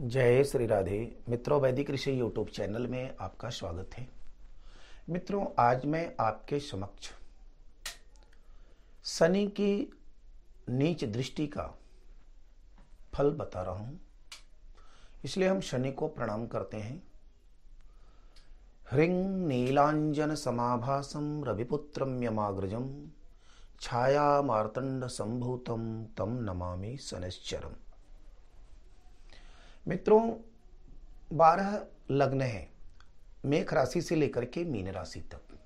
जय श्री राधे। मित्रों, वैदिक ऋषि यूट्यूब चैनल में आपका स्वागत है। मित्रों, आज मैं आपके समक्ष शनि की नीच दृष्टि का फल बता रहा हूँ। इसलिए हम शनि को प्रणाम करते हैं। ह्रीं नीलांजन समाभासम रविपुत्रम यमाग्रजम छाया मार्तंड संभूतम तम नमामि शनिश्चरम। मित्रों, बारह लग्न है मेघ राशि से लेकर के मीन राशि तक।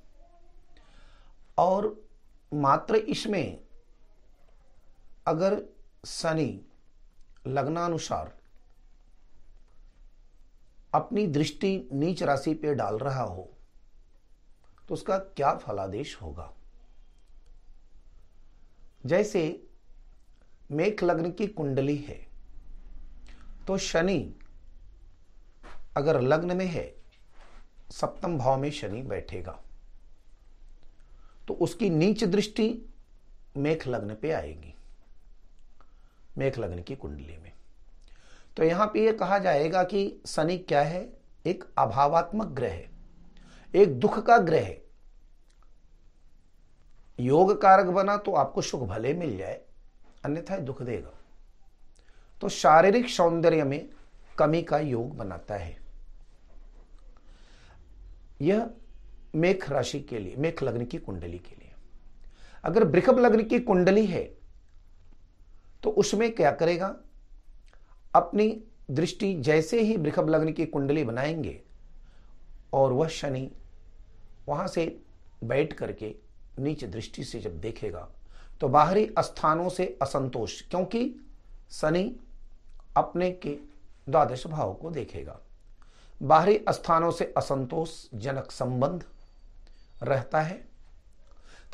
और मात्र इसमें अगर शनि लग्नानुसार अपनी दृष्टि नीच राशि पे डाल रहा हो तो उसका क्या फलादेश होगा? जैसे मेघ लग्न की कुंडली है तो शनि अगर लग्न में है, सप्तम भाव में शनि बैठेगा। तो उसकी नीच दृष्टि मेघ लग्न पे आएगी, मेघ लग्न की कुंडली में। तो यहाँ पे यह कहा जाएगा कि शनि क्या है? एक अभावात्मक ग्रह है, एक दुख का ग्रह है। योग कारक बना तो आपको सुख भले मिल जाए, अन्यथा दुख देगा। तो शारीरिक सौंदर्य में कमी का योग बनाता है। यह मेघ राशि के लिए, मेघ लग्न की कुंडली के लिए। अगर बृखभ लग्न की कुंडली है तो उसमें क्या करेगा? अपनी दृष्टि जैसे ही बृखभ लग्न की कुंडली बनाएँगे और वह शनि वहाँ से बैठ करके नीचे दृष्टि से जब देखेगा तो बाहरी स्थानों से असंतोष, क्योंकि शनि अपने के द्वादश भाव को देखेगा। बाहरी स्थानों से असंतोष जनक संबंध रहता है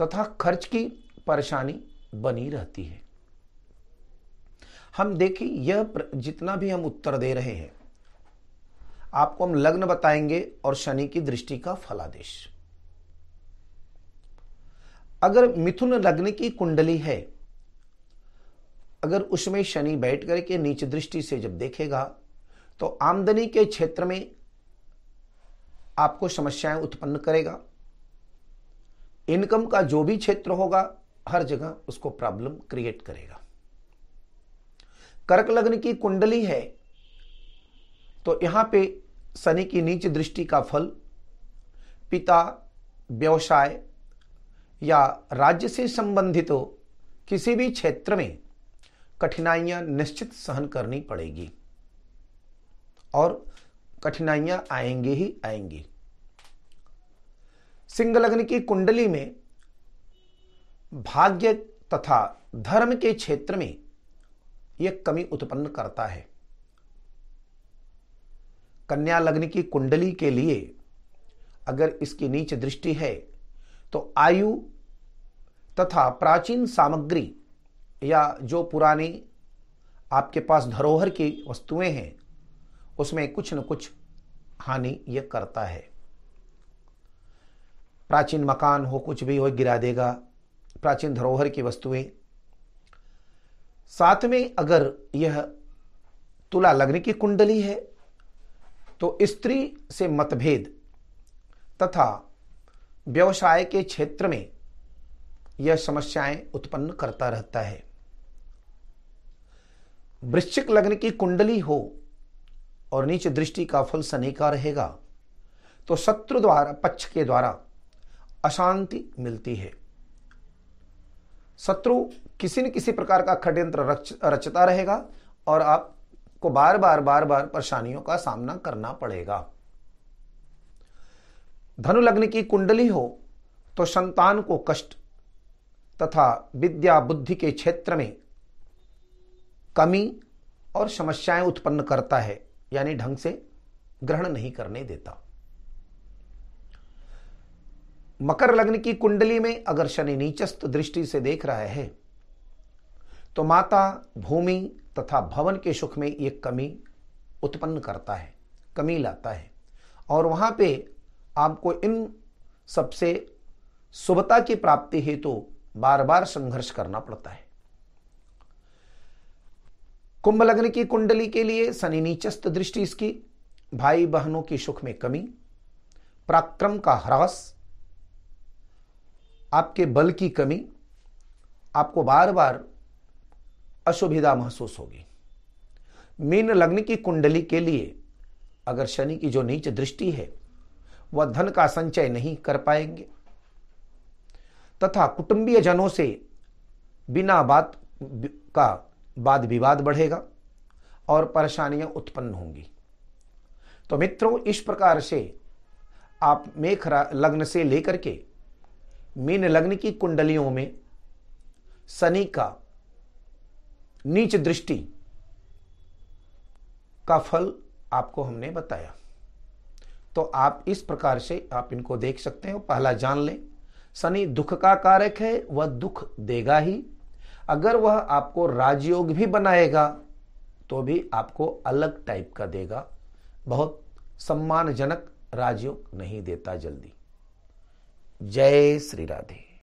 तथा खर्च की परेशानी बनी रहती है। हम देखिए, यह जितना भी हम उत्तर दे रहे हैं, आपको हम लग्न बताएँगे और शनि की दृष्टि का फलादेश। अगर मिथुन लग्न की कुंडली है अगर उसमें शनि बैठ करके नीच दृष्टि से जब देखेगा तो आमदनी के क्षेत्र में आपको समस्याएँ उत्पन्न करेगा। इनकम का जो भी क्षेत्र होगा, हर जगह उसको प्रॉब्लम क्रिएट करेगा। कर्क लग्न की कुंडली है तो यहाँ पे शनि की नीच दृष्टि का फल, पिता, व्यवसाय या राज्य से संबंधित किसी भी क्षेत्र में कठिनाइयाँ निश्चित सहन करनी पड़ेगी। और कठिनाइयाँ आएँगी ही आएँगी। सिंह लग्न की कुंडली में भाग्य तथा धर्म के क्षेत्र में यह कमी उत्पन्न करता है। कन्या लग्न की कुंडली के लिए अगर इसकी नीच दृष्टि है तो आयु तथा प्राचीन सामग्री या जो पुरानी आपके पास धरोहर की वस्तुएँ हैं, उसमें कुछ न कुछ हानि यह करता है। प्राचीन मकान हो, कुछ भी हो, गिरा देगा। प्राचीन धरोहर की वस्तुएँ। साथ में अगर यह तुला लग्न की कुंडली है तो स्त्री से मतभेद तथा व्यवसाय के क्षेत्र में यह समस्याएँ उत्पन्न करता रहता है। वृश्चिक लग्न की कुंडली हो और नीचे दृष्टि का फल शनि का रहेगा तो शत्रु द्वारा पक्ष के द्वारा अशांति मिलती है। शत्रु किसी न किसी प्रकार का षड्यंत्र रच, रचता रहेगा और आपको बार बार बार बार परेशानियों का सामना करना पड़ेगा। धनु लग्न की कुंडली हो तो संतान को कष्ट तथा विद्या बुद्धि के क्षेत्र में कमी और समस्याएँ उत्पन्न करता है, यानी ढंग से ग्रहण नहीं करने देता। मकर लग्न की कुंडली में अगर शनि नीचस्त दृष्टि से देख रहा है तो माता भूमि तथा भवन के सुख में यह कमी उत्पन्न करता है, कमी लाता है। और वहाँ पे आपको इन सबसे शुभता की प्राप्ति हेतु तो बार बार संघर्ष करना पड़ता है। कुंभ लग्न की कुंडली के लिए शनि नीचस्त दृष्टि इसकी। भाई बहनों की सुख में कमी, पराक्रम का ह्रास, आपके बल की कमी, आपको बार बार अशुभिधा महसूस होगी। मीन लग्न की कुंडली के लिए अगर शनि की जो नीच दृष्टि है, वह धन का संचय नहीं कर पाएँगे। तथा कुटुंबीय जनों से बिना बात का वाद विवाद बढ़ेगा और परेशानियाँ उत्पन्न होंगी। तो मित्रों, इस प्रकार से आप मेघ लग्न से लेकर के मीन लग्न की कुंडलियों में शनि का नीच दृष्टि का फल आपको हमने बताया। तो आप इस प्रकार से आप इनको देख सकते हो पहला जान लें। शनि दुख का कारक है, वह दुख देगा ही। अगर वह आपको राजयोग भी बनाएगा तो भी आपको अलग टाइप का देगा। बहुत सम्मानजनक राजयोग नहीं देता जल्दी। जय श्री राधे।